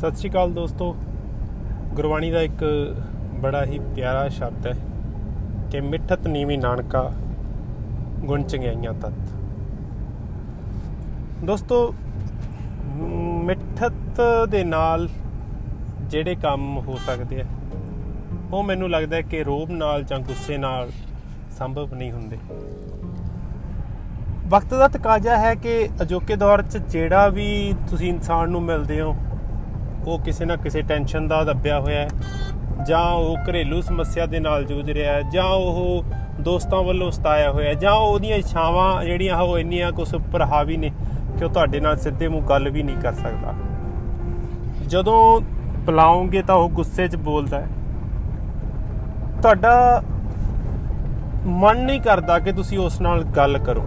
ਸਤਿ ਸ਼੍ਰੀ ਅਕਾਲ ਦੋਸਤੋ। ਗੁਰਬਾਣੀ ਦਾ ਇੱਕ ਬੜਾ ਹੀ ਪਿਆਰਾ ਸ਼ਬਦ ਹੈ ਕਿ ਮਿੱਠਤ ਨੀਵੀਂ ਨਾਨਕਾ ਗੁਣ ਚੰਗਿਆਈਆਂ ਤਤ। ਦੋਸਤੋ, ਮਿੱਠਤ ਦੇ ਨਾਲ ਜਿਹੜੇ ਕੰਮ ਹੋ ਸਕਦੇ ਆ, ਉਹ ਮੈਨੂੰ ਲੱਗਦਾ ਹੈ ਕਿ ਰੋਬ ਨਾਲ ਜਾਂ ਗੁੱਸੇ ਨਾਲ ਸੰਭਵ ਨਹੀਂ ਹੁੰਦੇ। ਵਕਤ ਦਾ ਤਕਾਜ਼ਾ ਹੈ ਕਿ ਅਜੋਕੇ ਦੌਰ 'ਚ ਜਿਹੜਾ ਵੀ ਤੁਸੀਂ ਇਨਸਾਨ ਨੂੰ ਮਿਲਦੇ ਹੋ ਉਹ ਕਿਸੇ ਨਾ ਕਿਸੇ ਟੈਨਸ਼ਨ ਦਾ ਦੱਬਿਆ ਹੋਇਆ ਹੈ। ਜਾਂ ਉਹ ਘਰੇਲੂ ਸਮੱਸਿਆ ਦੇ ਨਾਲ ਜੂਝ ਰਿਹਾ ਹੈ, ਜਾਂ ਉਹ ਦੋਸਤਾਂ ਵੱਲੋਂ ਸਤਾਇਆ ਹੋਇਆ ਜਾਂ ਉਹਦੀਆਂ ਇੱਛਾਵਾਂ ਜਿਹੜੀਆਂ ਉਹ ਇੰਨੀਆਂ ਕੁਝ ਉੱਪਰ ਹਾਵੀ ਨੇ ਕਿ ਉਹ ਤੁਹਾਡੇ ਨਾਲ ਸਿੱਧੇ ਮੂੰਹ ਗੱਲ ਵੀ ਨਹੀਂ ਕਰ ਸਕਦਾ। ਜਦੋਂ ਬੁਲਾਉਂਗੇ ਤਾਂ ਉਹ ਗੁੱਸੇ 'ਚ ਬੋਲਦਾ ਹੈ। ਤੁਹਾਡਾ ਮਨ ਨਹੀਂ ਕਰਦਾ ਕਿ ਤੁਸੀਂ ਉਸ ਨਾਲ ਗੱਲ ਕਰੋ।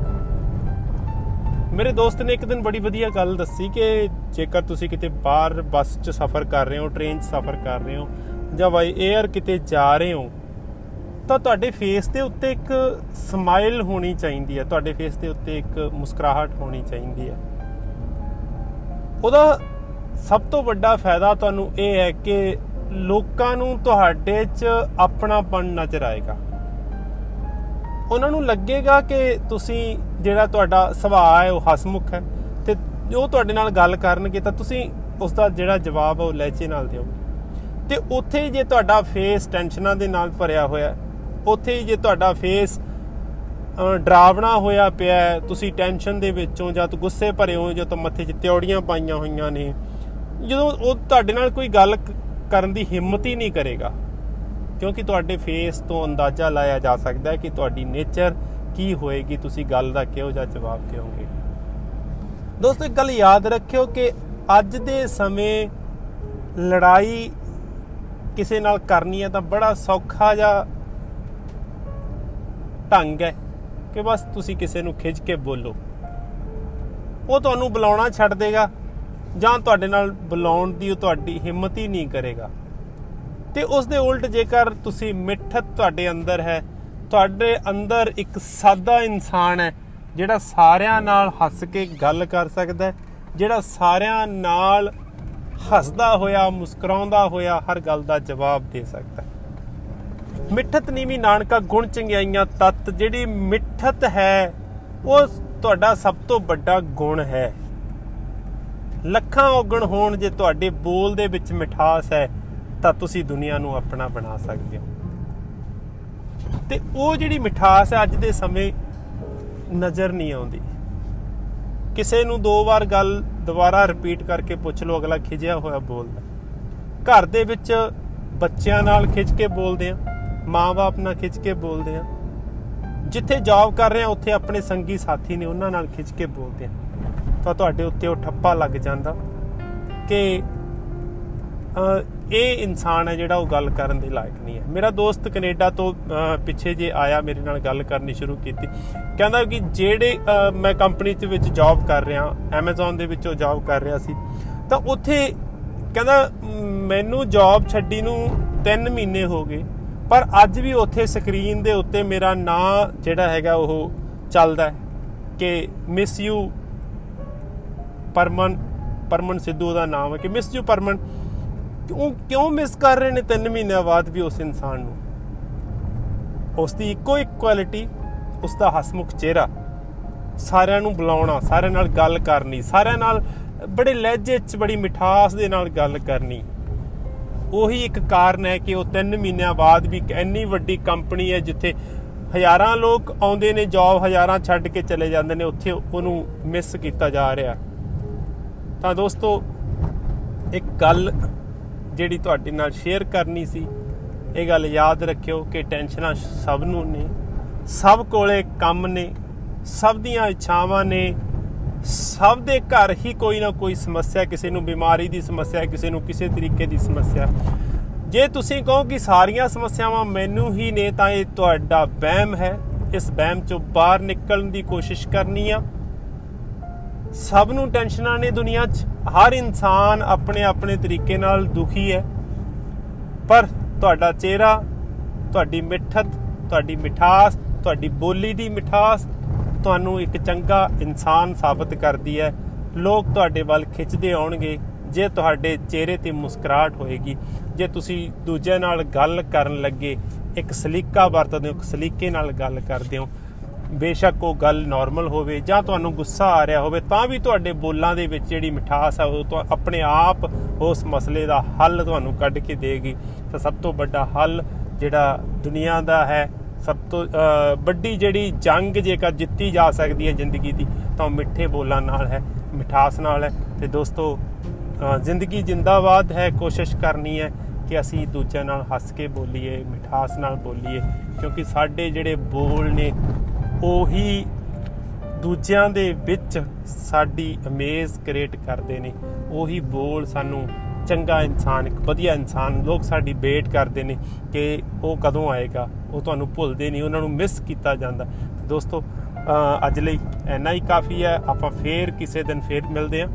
ਮੇਰੇ ਦੋਸਤ ਨੇ ਇੱਕ ਦਿਨ ਬੜੀ ਵਧੀਆ ਗੱਲ ਦੱਸੀ ਕਿ ਜੇਕਰ ਤੁਸੀਂ ਕਿਤੇ ਬਾਹਰ ਬੱਸ 'ਚ ਸਫ਼ਰ ਕਰ ਰਹੇ ਹੋ ਟ੍ਰੇਨ 'ਚ ਸਫ਼ਰ ਕਰ ਰਹੇ ਹੋ ਜਾਂ ਬਾਈ 에ਅਰ ਕਿਤੇ ਜਾ ਰਹੇ ਹੋ, ਤਾਂ ਤੁਹਾਡੇ ਫੇਸ ਦੇ ਉੱਤੇ ਇੱਕ ਸਮਾਈਲ ਹੋਣੀ ਚਾਹੀਦੀ ਹੈ, ਤੁਹਾਡੇ ਫੇਸ ਦੇ ਉੱਤੇ ਇੱਕ ਮੁਸਕਰਾਹਟ ਹੋਣੀ ਚਾਹੀਦੀ ਹੈ। ਉਹਦਾ ਸਭ ਤੋਂ ਵੱਡਾ ਫਾਇਦਾ ਤੁਹਾਨੂੰ ਇਹ ਹੈ ਕਿ ਲੋਕਾਂ ਨੂੰ ਤੁਹਾਡੇ 'ਚ ਆਪਣਾਪਣ ਨਜ਼ਰ ਆਏਗਾ। ਉਹਨਾਂ ਨੂੰ ਲੱਗੇਗਾ ਕਿ ਤੁਸੀਂ ਜਿਹੜਾ ਤੁਹਾਡਾ ਸੁਭਾਅ ਹੈ, ਉਹ ਹਸਮੁਖ ਹੈ ਤੇ ਉਹ ਤੁਹਾਡੇ ਨਾਲ ਗੱਲ ਕਰਨਗੇ ਤਾਂ ਤੁਸੀਂ ਉਸ ਦਾ ਜਿਹੜਾ ਜਵਾਬ ਉਹ ਲੈਚੇ ਨਾਲ ਦਿਓਗੇ। ਤੇ ਉੱਥੇ ਜੇ ਤੁਹਾਡਾ ਫੇਸ ਟੈਨਸ਼ਨਾਂ ਦੇ ਨਾਲ ਭਰਿਆ ਹੋਇਆ ਉੱਥੇ ਜੇ ਤੁਹਾਡਾ ਫੇਸ ਡਰਾਵਣਾ ਹੋਇਆ ਪਿਆ ਤੁਸੀਂ ਟੈਨਸ਼ਨ ਦੇ ਵਿੱਚੋਂ ਜਾਂ ਤੂੰ ਗੁੱਸੇ ਭਰੇ ਹੋ ਜਾਂ ਤੂੰ ਮੱਥੇ 'ਚ ਤਿਉੜੀਆਂ ਪਾਈਆਂ ਹੋਈਆਂ ਨੇ, ਜਦੋਂ ਉਹ ਤੁਹਾਡੇ ਨਾਲ ਕੋਈ ਗੱਲ ਕਰਨ ਦੀ ਹਿੰਮਤ ਹੀ ਨਹੀਂ ਕਰੇਗਾ ਕਿਉਂਕਿ ਤੁਹਾਡੇ ਫੇਸ ਤੋਂ ਅੰਦਾਜ਼ਾ ਲਾਇਆ ਜਾ ਸਕਦਾ ਹੈ ਕਿ ਤੁਹਾਡੀ ਨੇਚਰ ਕੀ ਹੋਏਗੀ। ਤੁਸੀਂ ਗੱਲ ਦਾ ਕਿਹੋ ਜਿਹਾ ਜਵਾਬ ਦਿਓਗੇ? ਦੋਸਤੋ, ਇੱਕ ਗੱਲ ਯਾਦ ਰੱਖਿਓ ਕਿ ਅੱਜ ਦੇ ਸਮੇਂ ਲੜਾਈ ਕਿਸੇ ਨਾਲ ਕਰਨੀ ਹੈ ਤਾਂ ਬੜਾ ਸੌਖਾ ਜਿਹਾ ਢੰਗ ਹੈ ਕਿ ਬਸ ਤੁਸੀਂ ਕਿਸੇ ਨੂੰ ਖਿੱਚ ਕੇ ਬੋਲੋ। ਉਹ ਤੁਹਾਨੂੰ ਬੁਲਾਉਣਾ ਛੱਡ ਦੇਗਾ ਜਾਂ ਤੁਹਾਡੇ ਨਾਲ ਬੁਲਾਉਣ ਦੀ ਉਹ ਤੁਹਾਡੀ ਹਿੰਮਤ ਹੀ ਨਹੀਂ ਕਰੇਗਾ। ਤੇ ਉਸ ਦੇ ਉਲਟ ਜੇਕਰ ਤੁਸੀਂ ਮਿੱਠਤ ਤੁਹਾਡੇ ਅੰਦਰ ਹੈ, ਤੁਹਾਡੇ ਅੰਦਰ ਇੱਕ ਸਾਦਾ ਇਨਸਾਨ ਹੈ, ਜਿਹੜਾ ਸਾਰਿਆਂ ਨਾਲ ਹੱਸ ਕੇ ਗੱਲ ਕਰ ਸਕਦਾ ਹੈ, ਜਿਹੜਾ ਸਾਰਿਆਂ ਨਾਲ ਹੱਸਦਾ ਹੋਇਆ, ਮੁਸਕਰਾਉਂਦਾ ਹੋਇਆ ਹਰ ਗੱਲ ਦਾ ਜਵਾਬ ਦੇ ਸਕਦਾ ਹੈ। ਮਿੱਠਤ ਨੀਵੀਂ ਨਾਨਕਾ ਗੁਣ ਚੰਗਿਆਈਆਂ ਤਤ, ਜਿਹੜੀ ਮਿੱਠਤ ਹੈ, ਉਹ ਤੁਹਾਡਾ ਸਭ ਤੋਂ ਵੱਡਾ ਗੁਣ ਹੈ। ਲੱਖਾਂ ਔਗਣ ਹੋਣ ਜੇ ਤੁਹਾਡੇ ਬੋਲ ਦੇ ਵਿੱਚ ਮਿਠਾਸ ਹੈ ਤਾਂ ਤੁਸੀਂ ਦੁਨੀਆ ਨੂੰ ਆਪਣਾ ਬਣਾ ਸਕਦੇ ਹੋ। ਤੇ ਉਹ ਜਿਹੜੀ ਮਿਠਾਸ ਹੈ ਅੱਜ ਦੇ ਸਮੇਂ ਨਜ਼ਰ ਨਹੀਂ ਆਉਂਦੀ। ਕਿਸੇ ਨੂੰ ਦੋ ਵਾਰ ਗੱਲ ਦੁਬਾਰਾ ਰਿਪੀਟ ਕਰਕੇ ਪੁੱਛ ਲਓ, ਅਗਲਾ ਖਿਜਿਆ ਹੋਇਆ ਬੋਲਦਾ। ਘਰ ਦੇ ਵਿੱਚ ਬੱਚਿਆਂ ਨਾਲ ਖਿੱਚ ਕੇ ਬੋਲਦੇ ਆ, ਮਾਂ-ਬਾਪ ਨਾਲ ਖਿੱਚ ਕੇ ਬੋਲਦੇ ਆ। ਜਿੱਥੇ ਜੌਬ ਕਰ ਰਹੇ ਆ, ਉੱਥੇ ਆਪਣੇ ਸੰਗੀ ਸਾਥੀ ਨੇ ਉਹਨਾਂ ਨਾਲ ਖਿੱਚ ਕੇ ਬੋਲਦੇ ਆ। ਤਾਂ ਤੁਹਾਡੇ ਉੱਤੇ ਉਹ ਠੱਪਾ ਲੱਗ ਜਾਂਦਾ ਕਿ ਇਹ ਇਨਸਾਨ ਹੈ ਜਿਹੜਾ ਉਹ ਗੱਲ ਕਰਨ ਦੇ ਲਾਇਕ ਨਹੀਂ ਹੈ। ਮੇਰਾ ਦੋਸਤ ਕੈਨੇਡਾ ਤੋਂ ਪਿੱਛੇ ਜੇ ਆਇਆ, ਮੇਰੇ ਨਾਲ ਗੱਲ ਕਰਨੀ ਸ਼ੁਰੂ ਕੀਤੀ। ਕਹਿੰਦਾ ਕਿ ਜਿਹੜੇ ਮੈਂ ਕੰਪਨੀ ਦੇ ਵਿੱਚ ਜੌਬ ਕਰ ਰਿਹਾ, Amazon ਦੇ ਵਿੱਚ ਉਹ ਜੌਬ ਕਰ ਰਿਹਾ ਸੀ। ਤਾਂ ਉੱਥੇ ਕਹਿੰਦਾ ਮੈਨੂੰ ਜੌਬ ਛੱਡੀ ਨੂੰ 3 ਮਹੀਨੇ ਹੋ ਗਏ, ਪਰ ਅੱਜ ਵੀ ਉੱਥੇ ਸਕਰੀਨ ਦੇ ਉੱਤੇ ਮੇਰਾ ਨਾਂ ਜਿਹੜਾ ਹੈਗਾ ਉਹ ਚੱਲਦਾ ਹੈ ਕਿ ਮਿਸ ਯੂ ਪਰਮਨ ਪਰਮਨ ਸਿੱਧੂ ਦਾ ਨਾਮ ਹੈ ਕਿ ਮਿਸ ਯੂ ਪਰਮਨ ਕਿਉਂ ਕਿਉਂ ਮਿਸ ਕਰ ਰਹੇ ਨੇ 3 ਮਹੀਨਿਆਂ ਬਾਅਦ ਵੀ ਉਸ ਇਨਸਾਨ ਨੂੰ? ਉਸ ਦੀ ਇੱਕੋ ਇੱਕ ਕੁਆਲਿਟੀ ਉਸ ਦਾ ਹਸਮੁਖ ਚਿਹਰਾ। ਸਾਰਿਆਂ ਨੂੰ ਬੁਲਾਉਣਾ, ਸਾਰਿਆਂ ਨਾਲ ਗੱਲ ਕਰਨੀ, ਸਾਰਿਆਂ ਨਾਲ ਬੜੇ ਲਹਿਜੇ 'ਚ, ਬੜੀ ਮਿਠਾਸ ਦੇ ਨਾਲ ਗੱਲ ਕਰਨੀ। ਉਹੀ ਇੱਕ ਕਾਰਨ ਹੈ ਕਿ ਉਹ 3 ਮਹੀਨਿਆਂ ਬਾਅਦ ਵੀ ਇੰਨੀ ਵੱਡੀ ਕੰਪਨੀ ਹੈ ਜਿੱਥੇ ਹਜ਼ਾਰਾਂ ਲੋਕ ਆਉਂਦੇ ਨੇ ਜੌਬ ਹਜ਼ਾਰਾਂ ਛੱਡ ਕੇ ਚਲੇ ਜਾਂਦੇ ਨੇ, ਉੱਥੇ ਉਹਨੂੰ ਮਿਸ ਕੀਤਾ ਜਾ ਰਿਹਾ। ਤਾਂ ਦੋਸਤੋ, ਇੱਕ ਗੱਲ ਜਿਹੜੀ ਤੁਹਾਡੇ ਨਾਲ ਸ਼ੇਅਰ ਕਰਨੀ ਸੀ, ਇਹ ਗੱਲ ਯਾਦ ਰੱਖਿਓ ਕਿ ਟੈਨਸ਼ਨਾਂ ਸਭ ਨੂੰ ਨੇ, ਸਭ ਕੋਲੇ ਕੰਮ ਨੇ, ਸਭ ਦੀਆਂ ਇੱਛਾਵਾਂ ਨੇ, ਸਭ ਦੇ ਘਰ ਹੀ ਕੋਈ ਨਾ ਕੋਈ ਸਮੱਸਿਆ, ਕਿਸੇ ਨੂੰ ਬਿਮਾਰੀ ਦੀ ਸਮੱਸਿਆ, ਕਿਸੇ ਨੂੰ ਕਿਸੇ ਤਰੀਕੇ ਦੀ ਸਮੱਸਿਆ। ਜੇ ਤੁਸੀਂ ਕਹੋ ਕਿ ਸਾਰੀਆਂ ਸਮੱਸਿਆਵਾਂ ਮੈਨੂੰ ਹੀ ਨੇ, ਤਾਂ ਇਹ ਤੁਹਾਡਾ ਵਹਿਮ ਹੈ। ਇਸ ਵਹਿਮ ਚੋਂ ਬਾਹਰ ਨਿਕਲਣ ਦੀ ਕੋਸ਼ਿਸ਼ ਕਰਨੀ ਆ। ਸਭ ਨੂੰ ਟੈਨਸ਼ਨਾਂ ਨੇ ਦੁਨੀਆ 'ਚ। ਹਰ ਇਨਸਾਨ ਆਪਣੇ ਆਪਣੇ ਤਰੀਕੇ ਨਾਲ ਦੁਖੀ ਹੈ। ਪਰ ਤੁਹਾਡਾ ਚਿਹਰਾ, ਤੁਹਾਡੀ ਮਿੱਠਤ, ਤੁਹਾਡੀ ਮਿਠਾਸ, ਤੁਹਾਡੀ ਬੋਲੀ ਦੀ ਮਿਠਾਸ ਤੁਹਾਨੂੰ ਇੱਕ ਚੰਗਾ ਇਨਸਾਨ ਸਾਬਤ ਕਰਦੀ ਹੈ। ਲੋਕ ਤੁਹਾਡੇ ਵੱਲ ਖਿੱਚਦੇ ਆਉਣਗੇ। ਜੇ ਤੁਹਾਡੇ ਚਿਹਰੇ ਤੇ ਮੁਸਕਰਾਹਟ ਹੋਏਗੀ, ਜੇ ਤੁਸੀਂ ਦੂਜਿਆਂ ਨਾਲ ਗੱਲ ਕਰਨ ਲੱਗੇ, ਇੱਕ ਸਲੀਕਾ ਵਰਤਦੇ ਹੋ, ਇੱਕ ਸਲੀਕੇ ਨਾਲ ਗੱਲ ਕਰਦੇ ਹੋ ਬੇਸ਼ੱਕ ਉਹ ਗੱਲ ਨਾਰਮਲ ਹੋਵੇ ਜਾਂ ਤੁਹਾਨੂੰ ਗੁੱਸਾ ਆ ਰਿਹਾ ਹੋਵੇ, ਤਾਂ ਵੀ ਤੁਹਾਡੇ ਬੋਲਾਂ ਦੇ ਵਿੱਚ ਜਿਹੜੀ ਮਿਠਾਸ ਆ, ਉਹ ਤੋਂ ਆਪਣੇ ਆਪ ਉਸ ਮਸਲੇ ਦਾ ਹੱਲ ਤੁਹਾਨੂੰ ਕੱਢ ਕੇ ਦੇਗੀ। ਤਾਂ ਸਭ ਤੋਂ ਵੱਡਾ ਹੱਲ ਜਿਹੜਾ ਦੁਨੀਆ ਦਾ ਹੈ, ਸਭ ਤੋਂ ਵੱਡੀ ਜਿਹੜੀ ਜੰਗ ਜੇਕਰ ਜਿੱਤੀ ਜਾ ਸਕਦੀ ਹੈ ਜ਼ਿੰਦਗੀ ਦੀ, ਤਾਂ ਮਿੱਠੇ ਬੋਲਾਂ ਨਾਲ ਹੈ, ਮਿਠਾਸ ਨਾਲ ਹੈ। ਤੇ ਦੋਸਤੋ ਜ਼ਿੰਦਗੀ ਜਿੰਦਾਬਾਦ ਹੈ, ਕੋਸ਼ਿਸ਼ ਕਰਨੀ ਹੈ ਕਿ ਅਸੀਂ ਦੂਜਿਆਂ ਨਾਲ ਹੱਸ ਕੇ ਬੋਲੀਏ, ਮਿਠਾਸ ਨਾਲ ਬੋਲੀਏ, ਕਿਉਂਕਿ ਸਾਡੇ ਜਿਹੜੇ ਬੋਲ ਨੇ ਉਹੀ ਦੂਜਿਆਂ ਦੇ ਵਿੱਚ ਸਾਡੀ ਅਮੇਜ਼ ਕ੍ਰੀਏਟ ਕਰਦੇ ਨੇ। ਉਹੀ ਬੋਲ ਸਾਨੂੰ ਚੰਗਾ ਇਨਸਾਨ, ਇੱਕ ਵਧੀਆ ਇਨਸਾਨ, ਲੋਕ ਸਾਡੀ ਵੇਟ ਕਰਦੇ ਨੇ ਕਿ ਉਹ ਕਦੋਂ ਆਏਗਾ। ਉਹ ਤੁਹਾਨੂੰ ਭੁੱਲਦੇ ਨਹੀਂ, ਉਹਨਾਂ ਨੂੰ ਮਿਸ ਕੀਤਾ ਜਾਂਦਾ। ਦੋਸਤੋ ਅੱਜ ਲਈ ਇੰਨਾ ਹੀ ਕਾਫੀ ਹੈ। ਆਪਾਂ ਫੇਰ ਕਿਸੇ ਦਿਨ ਫੇਰ ਮਿਲਦੇ ਆਂ